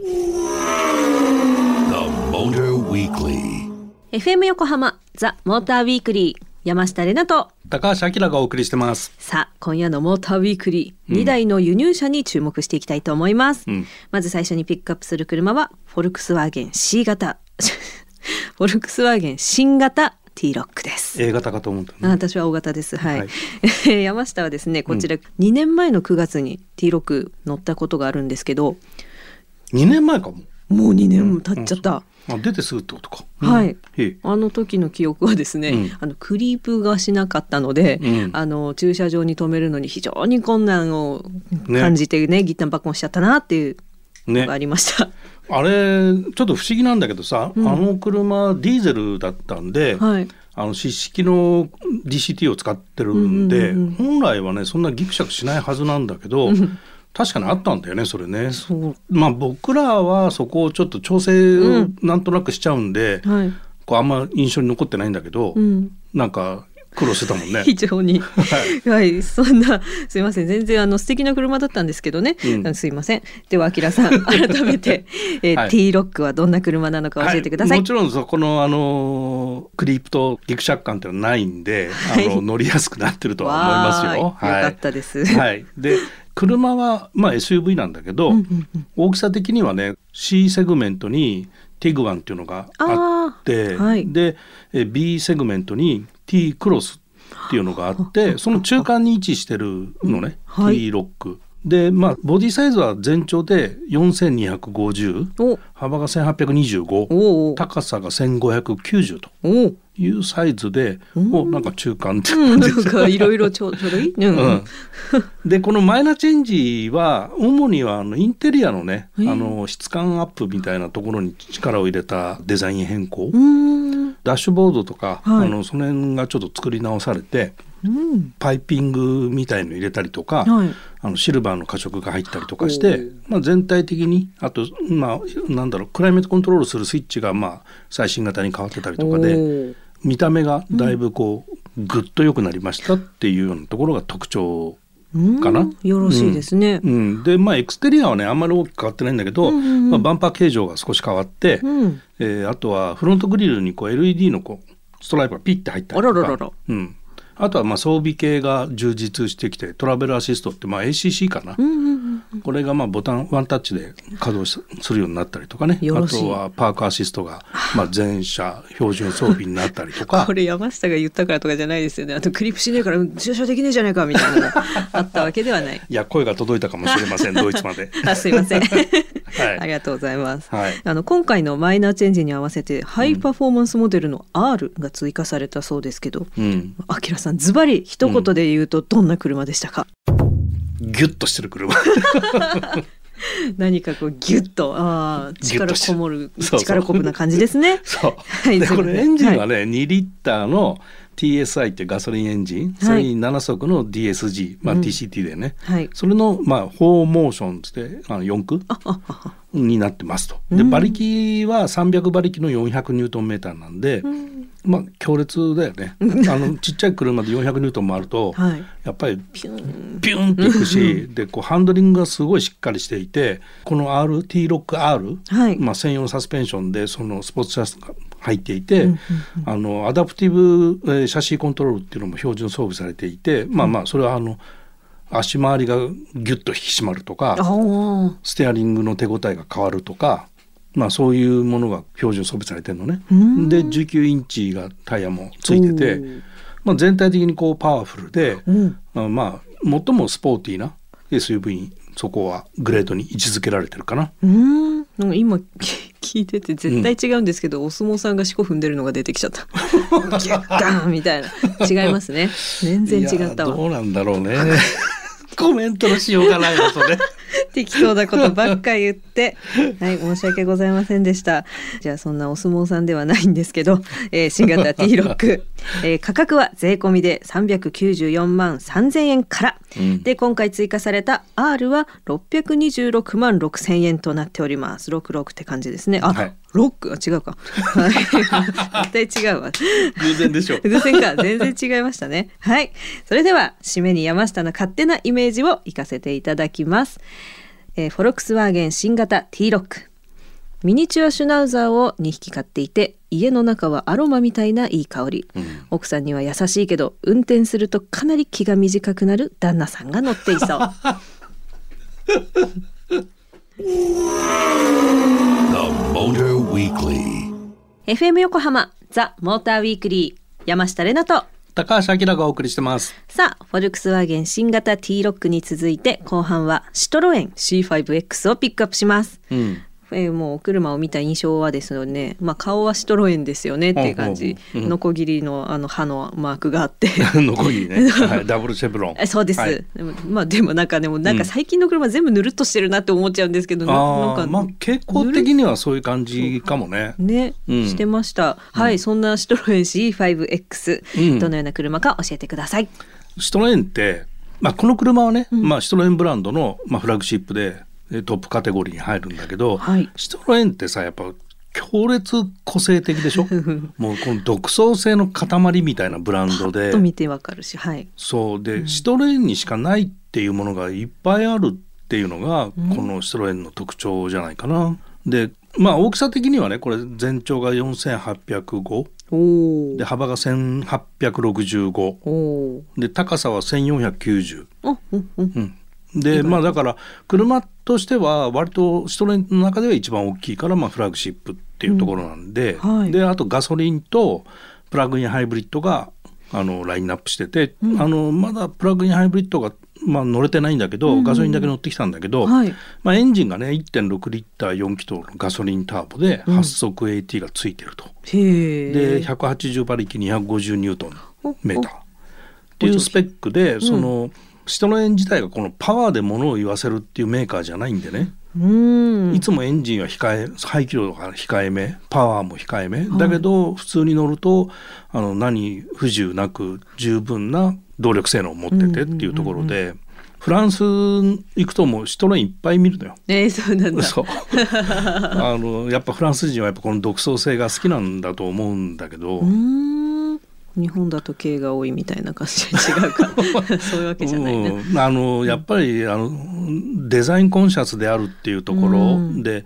Motor Weekly. FM 横浜 THE MOTOR WEEKLY 山下れなと。高橋明がお送りしてます。さあ今夜の MOTOR WEEKLY、2台の輸入車に注目していきたいと思います、ん。まず最初にピックアップする車はフォルクスワーゲン C 型。フォルクスワーゲン新型 T ロックです。A 型かと思ったあね。私は O 型です。はい、はい。山下はですねこちら2年前の9月に T ロック乗ったことがあるんですけど2年前かも。もう2年も経っちゃった、あ出てすぐってことか。はい。あの時の記憶はですね、うん。あのクリープがしなかったので、うん。あの駐車場に止めるのに非常に困難をね。感じてねギッタンバッコンしちゃったなっていうのねがあ。りました。あれちょっと不思議なんだけどさ、あの車ディーゼルだったんで、はい。あの湿式の DCT を使ってるんで、うんうんうん本来はねそんなギクシャクしないはずなんだけど、確かにあったんだよねそれね。まあ僕らはそこをちょっと調整をなんとなくしちゃうんで、はい。こうあんま印象に残ってないんだけど、うん。なんか苦労してたもんね。非常に、はい、そんなすいません。全然あの素敵な車だったんですけどね、うん。すいません。ではあきらさん 改めて、えーはい。T ロックはどんな車なのか教えてください、はもちろんそこのあのクリープとギクシャク感っていうのはないんで、はい。あの乗りやすくなってるとは思いますよ。よかったです。はい。で車はまあ SUV なんだけど、うんうんうん。大きさ的にはね C セグメントにティグワンっていうのがあって、はい。でえ B セグメントに T クロスっていうのがあってその中間に位置してるのね、はい。T ロック。でまあボディサイズは全長で4250お。幅が1825おお高さが1590というサイズで、おなんか中間って感じですんかいろいろちょ ちょうどいい？うん。うん、でこのマイナーチェンジは主にはあのインテリアのねあの質感アップみたいなところに力を入れたデザイン変更。ダッシュボードとか、はいあのその辺がちょっと作り直されてうん。パイピングみたいの入れたりとか、はい。あのシルバーの加色が入ったりとかして、まあ、全体的にあと、まあ、なんだろうクライメートコントロールするスイッチがまあ最新型に変わってたりとかで。見た目がだいぶこう、ぐっと良くなりましたっていうようなところが特徴うんかなよろしいですね。うん、でまあエクステリアはねあんまり大きく変わってないんだけど、うんうんうん。まあ、バンパー形状が少し変わって、うん。えーあとはフロントグリルにこう LED のこうストライプがピッて入ったりとか。あらららら。うん、あとはまあ装備系が充実してきてトラベルアシストってまあ ACC かな、うんうんうん。これがまあボタンワンタッチで稼働しするようになったりとかねあとはパークアシストがまあ全車標準装備になったりとか これ山下が言ったからとかじゃないですよね。あとクリップしねえからうん駐車できねえじゃないかみたいなのが あったわけではない。いや声が届いたかもしれません ドイツまで。あすいません。はいありがとうございます。はいあの今回のマイナーチェンジに合わせてハイパフォーマンスモデルの R が追加されたそうですけど、うん、あきらさんズバリ一言で言うとどんな車でしたか？ギュッとしてる車。何かこうギュッとあー力こもる力こぶな感じですね。そう、はい。でこれエンジンはね、2リッターの TSI っていうガソリンエンジン、それに7速の DSG、まあ、TCT でね、はい。それの、まあ、4モーションつってあの4駆になってますと。で馬力は300馬力の400ニュートンメーターなんで、まあ強烈だよね。あのちっちゃい車で400ニュートンもあると、はい。やっぱりピュンピュンっていくし、でこうハンドリングがすごいしっかりしていてこの RT ロック R、はいまあ、専用のサスペンションでそのスポーツシャツが入っていて、あのアダプティブ、えーシャシーコントロールっていうのも標準装備されていて、まあまあそれはあの足回りがギュッと引き締まるとかステアリングの手応えが変わるとか。まあそういうものが標準装備されてるのね。んで19インチがタイヤもついててまあ、全体的にこうパワフルで、うんあまあ最もスポーティーな SUV にそこはグレードに位置づけられてるかな。うーんなんか今 聞いてて絶対違うんですけど、お相撲さんが四股踏んでるのが出てきちゃった。ギュッガンみたいな違いますね。全然違ったいやどわ。うなんだろうね。コメントのしようがないわそれ。適当なことばっか言って、はい、申し訳ございませんでした。じゃあそんなお相撲さんではないんですけど、えー新型 T ロック、えー価格は税込みで394万3000円から、うんで今回追加された R は626万6000円となっております。66って感じですね。あ、はいロックあ違うか。はい、絶対違うわ。偶然でしょう。偶然か全然違いましたねはいそれでは締めに山下の勝手なイメージを行かせていただきますえーフォルクスワーゲン新型 T ロックミニチュアシュナウザーを2匹飼っていて家の中はアロマみたいないい香り、奥さんには優しいけど運転するとかなり気が短くなる旦那さんが乗っていそう。The Motor Weekly. FM 横浜ザ・モーターウィークリー。山下れなと高橋明がお送りしてます。さあフォルクスワーゲン新型 T ロックに続いて後半はシトロエン C5X をピックアップします、うん。えーもうお車を見た印象はですよね、まあ、顔はシトロエンですよねっていう感じうんうん。うん。ノコギリのあの刃のマークがあって。ノコギリね。はい、ダブルシェブロン。えそうです、はい。でもまあでもなんかでもなんか最近の車全部ぬるっとしてるなって思っちゃうんですけど、ななんかまあ傾向的にはそういう感じかもね。ね、うん。してました。はい、そんなシトロエン C5X、うん。どのような車か教えてください。シトロエンって、まあ、この車はね、まあ、シトロエンブランドの、まあ、フラッグシップでえトップカテゴリーに入るんだけど、はい。シトロエンってさやっぱ強烈個性的でしょ？もうこの独創性の塊みたいなブランドで。と見てわかるしはい。そう。で、シトロエンにしかないっていうものがいっぱいあるっていうのが、このシトロエンの特徴じゃないかな。でまあ大きさ的にはねこれ全長が4805おで幅が1865おおで高さは1490。おうんうん。うん、でまあだから車としては割とシトロエンの中では一番大きいからまあフラッグシップっていうところなんで、うんはい。であとガソリンとプラグインハイブリッドがあのラインナップしてて、あのまだプラグインハイブリッドが、まあ、乗れてないんだけど、ガソリンだけ乗ってきたんだけど、はい。まあ、エンジンがね1.6リッター4気筒のガソリンターボで8速 AT がついてると。へえで180馬力250ニュートンおメーター。っていうスペックでその、シトロエン自体がこのパワーで物を言わせるっていうメーカーじゃないんでね、うん。いつもエンジンは控え排気量が控えめパワーも控えめ、だけど普通に乗るとあの何不自由なく十分な動力性能を持っててっていうところで、フランス行くともうシトロいっぱい見るのよ。えー、そうなんだ。あのやっぱフランス人はやっぱこの独創性が好きなんだと思うんだけど、日本だと系が多いみたいな感じで違うか。そういうわけじゃないね、うん。あのやっぱりあのデザインコンシャスであるっていうところ、うん。で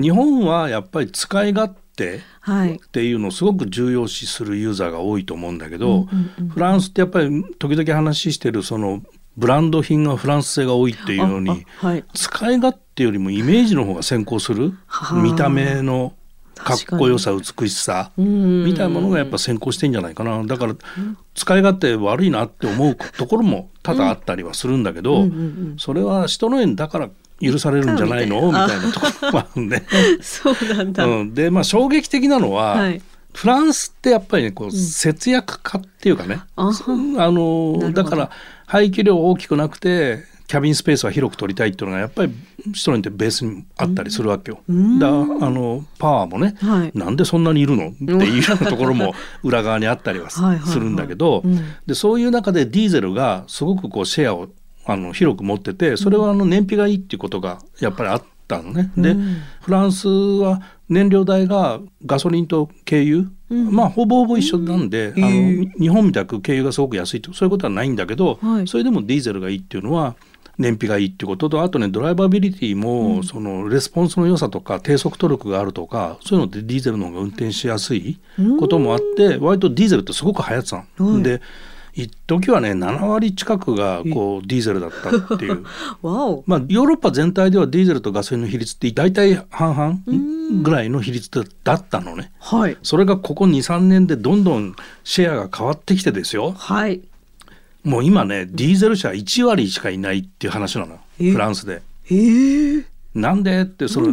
日本はやっぱり使い勝手はい。っていうのをすごく重要視するユーザーが多いと思うんだけど、フランスってやっぱり時々話してるそのブランド品がフランス製が多いっていうようにはい。使い勝手よりもイメージの方が先行するはあ。見た目のかっこよさ美しさうん。みたいなものがやっぱ先行してんじゃないかな。だから使い勝手悪いなって思うところも多々あったりはするんだけど、うん。うんうんそれはシトロエンだから許されるんじゃないの？みみたいなところもあるんで、そうなんだ、うん、でまあ衝撃的なのは、はい。フランスってやっぱりねこう節約家っていうかね、あはあのだから排気量大きくなくてキャビンスペースは広く取りたいっていうのがやっぱりシトロエンってベースにあったりするわけよ。うん。だあのパワーもね、はい。なんでそんなにいるの？っていうようなところも裏側にあったりはするんだけどうん。でそういう中でディーゼルがすごくこうシェアをあの広く持っててそれはあの燃費がいいっていうことがやっぱりあったのね。でうん。フランスは燃料代がガソリンと軽油、うん。まあほぼほぼ一緒なんで、あのへえ日本みたく軽油がすごく安いとそういうことはないんだけど、はい。それでもディーゼルがいいっていうのは燃費がいいっていうこととあとねドライバビリティも、そのレスポンスの良さとか低速トルクがあるとかそういうのってディーゼルの方が運転しやすいこともあって割とディーゼルってすごく流行ってたの。はいで一時はね7割近くがこうディーゼルだったっていう。わお。まあ、ヨーロッパ全体ではディーゼルとガソリンの比率って大体半々ぐらいの比率だったのね。はい。それがここ23年でどんどんシェアが変わってきてですよ。はいもう今ねディーゼル車1割しかいないっていう話なのフランスで。へえなんで？ってそれ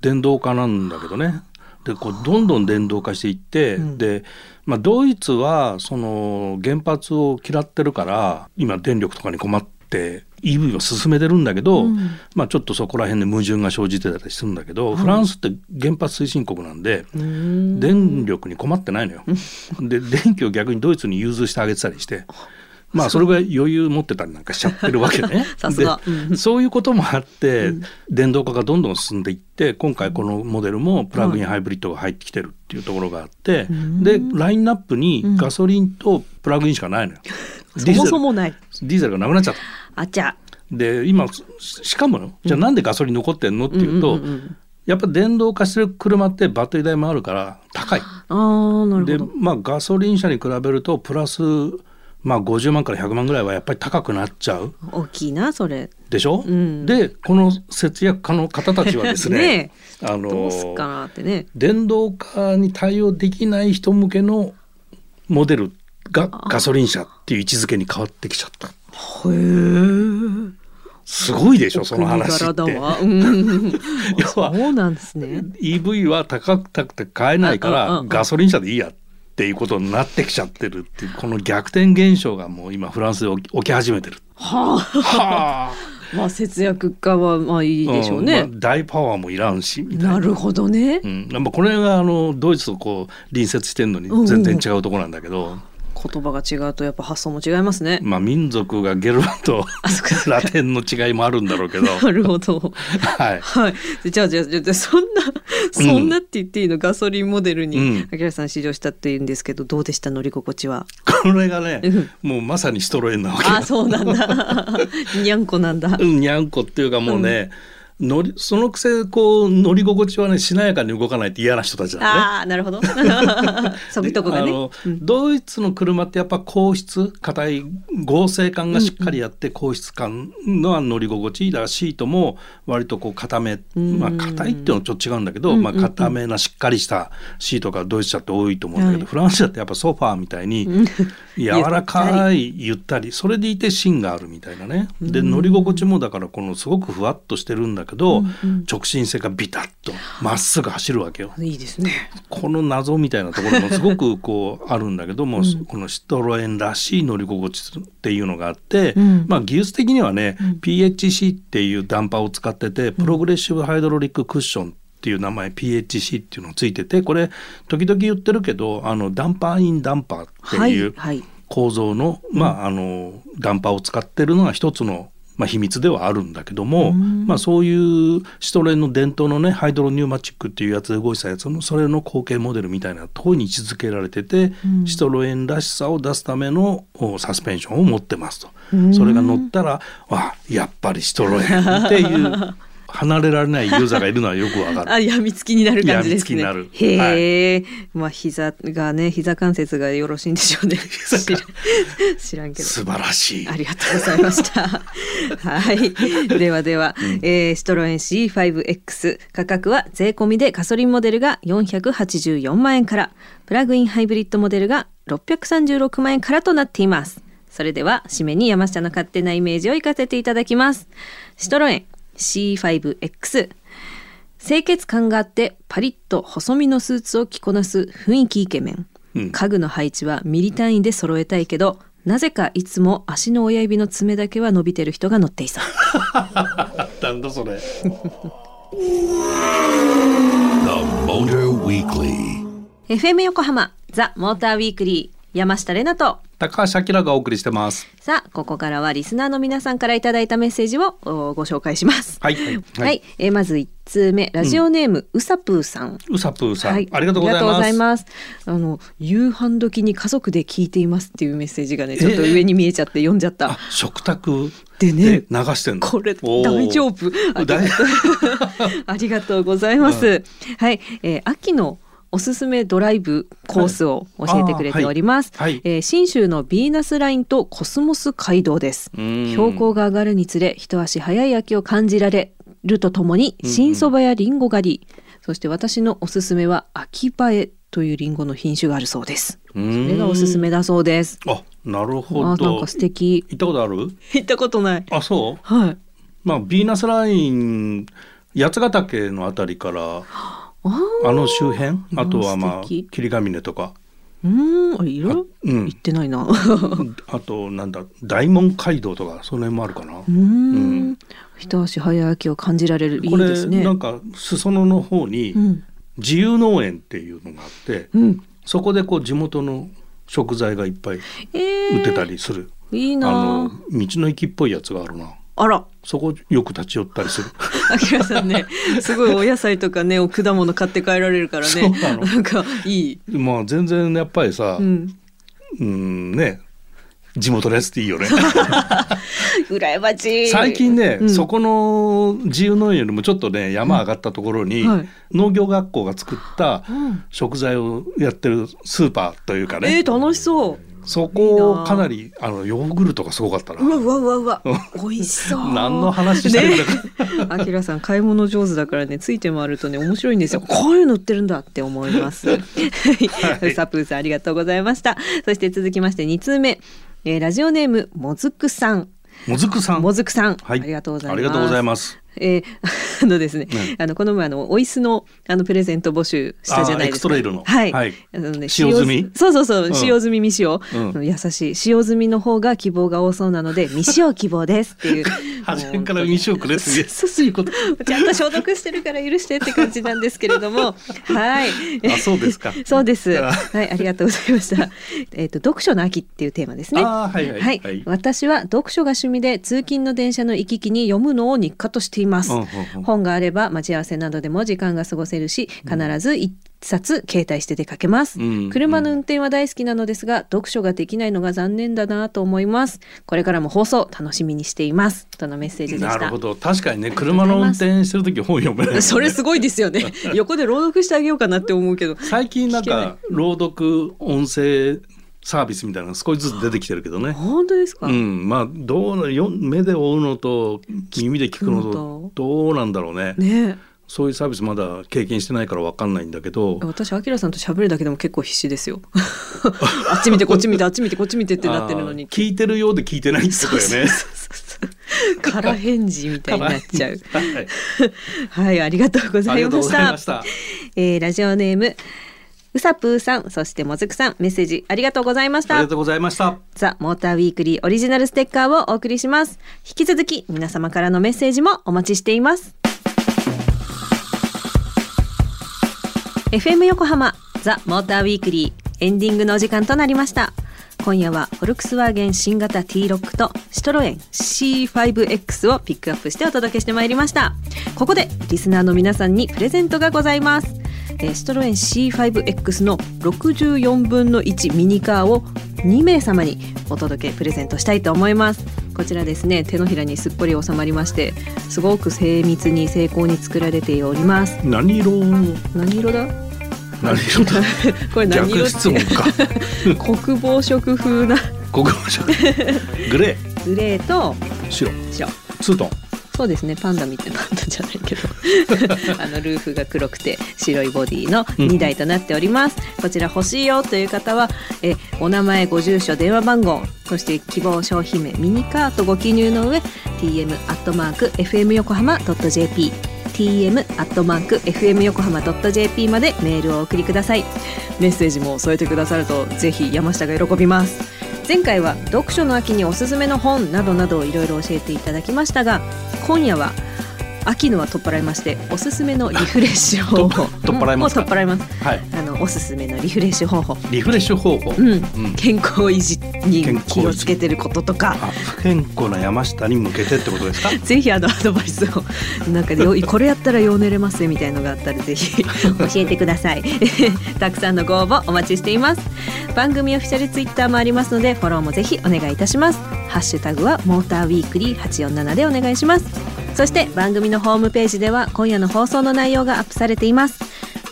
電動化なんだけどね。でこうどんどん電動化していって、で、まあ、ドイツはその原発を嫌ってるから今電力とかに困って EV を進めてるんだけど、うん。まあ、ちょっとそこら辺で矛盾が生じてたりするんだけど、フランスって原発推進国なんで、うーん。電力に困ってないのよ。で電気を逆にドイツに融通してあげてたりして。まあそれぐらい余裕持ってたりなんかしちゃってるわけね。そういうこともあって、電動化がどんどん進んでいって今回このモデルもプラグインハイブリッドが入ってきてるっていうところがあって、でラインナップにガソリンとプラグインしかないのよ。そもそもない。ディーゼル。がなくなっちゃった。あちゃ。で今ししかもよ。じゃあなんでガソリン残ってんのっていうと、んんんやっぱ電動化してる車ってバッテリー代もあるから高い。あーなでるほど。まあガソリン車に比べるとプラスまあ50万から100万ぐらいはやっぱり高くなっちゃう大きいなそれ。でしょ、うんでこの節約家の方たちはですね ねあどうすっかなってね。電動化に対応できない人向けのモデルがガソリン車っていう位置づけに変わってきちゃった。へえ。すごいでしょその話おって。要はそうなんですね。EV は高くて買えないからガソリン車でいいやっていうことになってきちゃってるっていうこの逆転現象がもう今フランスで起き始めてる。はあ。はあまあ節約家はまあいいでしょうね。んまあ大パワーもいらんしみたいな。なるほどね。うん、まあこれがあのドイツとこう隣接してるのに全然違うところなんだけど、言葉が違うとやっぱ発想も違いますね。まあ民族がゲルマンとラテンの違いもあるんだろうけど、なるほど。はい。はい。じゃあじゃあじゃあそんなそんなって言っていいの、ガソリンモデルうにん秋原さん試乗したって言うんですけどどうでした乗り心地は？これがねうん、もうまさにシトロエンなわけ。あそうなんだ。にゃんこなんだ。うん、にゃんこっていうかもうね、乗りそのくせこう乗り心地はねしなやかに動かないって嫌な人たちなんでね。ああなるほど。そういうとこがね。あの。うん。ドイツの車ってやっぱ硬質硬い合成感がしっかりあって硬質感のは乗り心地。いいだからシートも割とこう硬め、ん。まあ硬いっていうのはちょっと違うんだけど、まあ硬めなしっかりしたシートがドイツ車って多いと思うんだけど、はい。フランス車ってやっぱソファーみたいに柔らかいゆったり。それでいて芯があるみたいなね。で乗り心地もだからこのすごくふわっとしてるんだけど、うんうん直進性がビタッとまっすぐ走るわけよ。いいですね。この謎みたいなところもすごくこうあるんだけども、このシトロエンらしい乗り心地っていうのがあって、うんまあ技術的にはね、PHC っていうダンパーを使っててプログレッシブハイドロリッククッションっていう名前 PHC っていうのがついててこれ時々言ってるけどあのダンパーインダンパーってはいいうはい。構造の、まああのダンパーを使ってるのが一つのまあ、秘密ではあるんだけども、まあ、そういうシトレンの伝統のねハイドロニューマチックっていうやつで動いてたやつのそれの後継モデルみたいなところに位置づけられてて、シトロエンらしさを出すためのおサスペンションを持ってますと。それが乗ったらわやっぱりシトロエンっていう離れられないユーザーがいるのはよくわかる。あ、やみつきになる感じですね。やみつきへえ、まあ膝がね、膝関節がよろしいんでしょうね。知らんけど。素晴らしいあ。りがとうございました。はい。ではでは、えーシトロエン C5X 価格は税込みでガソリンモデルが484万円から、プラグインハイブリッドモデルが636万円からとなっています。それでは締めに山下の勝手なイメージを行かせていただきます。シトロエン C5X 清潔感があってパリッと細身のスーツを着こなす雰囲気イケメン、うん。家具の配置はミリ単位で揃えたいけどなぜかいつも足の親指の爪だけは伸びてる人が乗っていそう。なんだそれ。The Motor Weekly. FM 横浜ザ・モーターウィークリー。山下れなと高橋明がお送りしてます。さあここからはリスナーの皆さんからいただいたメッセージをおご紹介します。はい。はい。はい、えーまず一通目。ラジオネーム、うさぷーさん。うさぷーさん、はい、ありがとうございます。あの夕飯時に家族で聞いていますっていうメッセージがねちょっと上に見えちゃって読んじゃった、あ、食卓でねで流してんの？これ大丈夫。ありがと。う ありがとうございます、はい、えー秋のおすすめドライブコースを教えてくれております、はい。はい。えー新州のヴィーナスラインとコスモス街道です。うん。標高が上がるにつれ一足早い秋を感じられるとともに新そばやリンゴ狩り、そして私のおすすめは秋映えというリンゴの品種があるそうです。そうん。れがおすすめだそうです。あ、なるほど。あなんか。素敵。行ったことある？行ったことない。あ、そう？はい。まあビーナスライン八ヶ岳のあたりからあの周辺、あとはまあ霧ヶ峰とか、うーんあいろいろうん。行ってないな。あとなんだ大門街道とかその辺もあるかな。うーん。一足早い秋を感じられるいいこれですね。なんか裾野の方にうん。自由農園っていうのがあって、うん。そこでこう地元の食材がいっぱいえー、売ってたりする。いいあのな道の駅っぽいやつがあるな。あら。そこよく立ち寄ったりする。あきらさんね すごいお野菜とかねお果物買って帰られるからね。なんかいい。まあ全然やっぱりさ、うん。うんね。地元ですっていいよね。羨ましい。最近ね、うん。そこの自由農園よりもちょっとね山上がったところに、うん。はい。農業学校が作ったうん。食材をやってるスーパーというかね、えー、楽しそうそこかなりあ。のヨーグルトがすごかったな。うわうわうわうわ。美味しそう。何の話してるんだか、ね、あきらさん買い物上手だからね。ついて回るとね面白いんですよ。こういうの売ってるんだって思います。はい。サプーさんありがとうございました。そして続きまして2通目、えー、ラジオネームもずくさん。もずくさん。もずくさん、はい。ありがとうございますえー あのですね、ねあのこの前あのお椅子のあのプレゼント募集したじゃないですか。あーエクストレイルのはい。はいあのね使用済み？そうそうそう、うん使用済み未使用、うん優しい使用済みの方が希望が多そうなので 未使用希望ですっていう。初めから未使用くれってそういうこと。ちゃんと消毒してるから許してって感じなんですけれども、はい。あそうですか そうです。あはい、ありがとうございました。えっと読書の秋っていうテーマですね。はいはい、はい私は読書が趣味で通勤の電車の行き来に読むのを日課としています。うんうんうん。本があれば待ち合わせなどでも時間が過ごせるし必ず一冊携帯して出かけます、うん車の運転は大好きなのですが読書ができないのが残念だなと思います。これからも放送楽しみにしていますとのメッセージでした。なるほど。確かにね車の運転してる時本読めないね、それすごいですよね。横で朗読してあげようかなって思うけど。最近なんか朗読音声サービスみたいなのが少しずつ出てきてるけどね。本当ですか、うん、まあどうなよ目で追うのと耳で聞くのとどうなんだろうね。ね。そういうサービスまだ経験してないからわかんないんだけど。え。私アキラさんと喋るだけでも結構必死ですよ。あっち見てこっち見てあっち見てこっち見てってなってるのに。聞いてるようで聞いてないってことだよね。空返事みたいになっちゃう。はい。はい。ありがとうございました。ま。えーラジオネームうさぷーさんそしてもずくさんメッセージありがとうございました。ありがとうございました。ザ・モーターウィークリーオリジナルステッカーをお送りします。引き続き皆様からのメッセージもお待ちしています。FM 横浜ザ・モーターウィークリーエンディングのお時間となりました。今夜はフォルクスワーゲン新型 T ロックとシトロエン C5X をピックアップしてお届けしてまいりました。ここでリスナーの皆さんにプレゼントがございます。えーシトロエン C5X の64分の1ミニカーを2名様にお届けプレゼントしたいと思いますこちらですね手のひらにすっぽり収まりましてすごく精密に精巧に作られております何色何色だ？何色だ？これ何色逆質問か。国防色風な国語色。グレグレーとー、白、白ツートン。そうですね。パンダみたいなパンダじゃないけど。あのルーフが黒くて白いボディの2台となっております、こちら欲しいよという方はえお名前ご住所電話番号そして希望商品名ミニカートご記入の上 tm アットマーク fm 横浜 .jp tm アットマーク fm 横浜 .jp までメールをお送りください。メッセージも添えてくださるとぜひ山下が喜びます。前回は読書の秋におすすめの本などなどをいろいろ教えていただきましたが今夜は秋のは取っ払いましておすすめのリフレッシュ方法。と取っ払います取っ払います。はい。あのおすすめのリフレッシュ方法。リフレッシュ方法？うん、うん。健康維持に気をつけてることとか。あ不健康な山下に向けてってことですか？ぜひあのアドバイスを。なんかでよこれやったらよう寝れますみたいのがあったらぜひ 教えてください。たくさんのご応募お待ちしています。番組オフィシャルツイッターもありますのでフォローもぜひお願いいたします。ハッシュタグはモーターウィークリー847でお願いしますそして番組のホームページでは今夜の放送の内容がアップされています。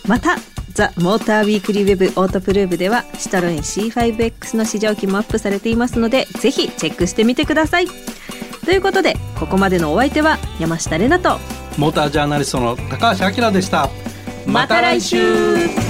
またザ・モーターウィークリーウェブオートプルーブではシトロエン C5X の試乗機もアップされていますのでぜひチェックしてみてください。ということでここまでのお相手は山下れなとモータージャーナリストの高橋明でした。また来週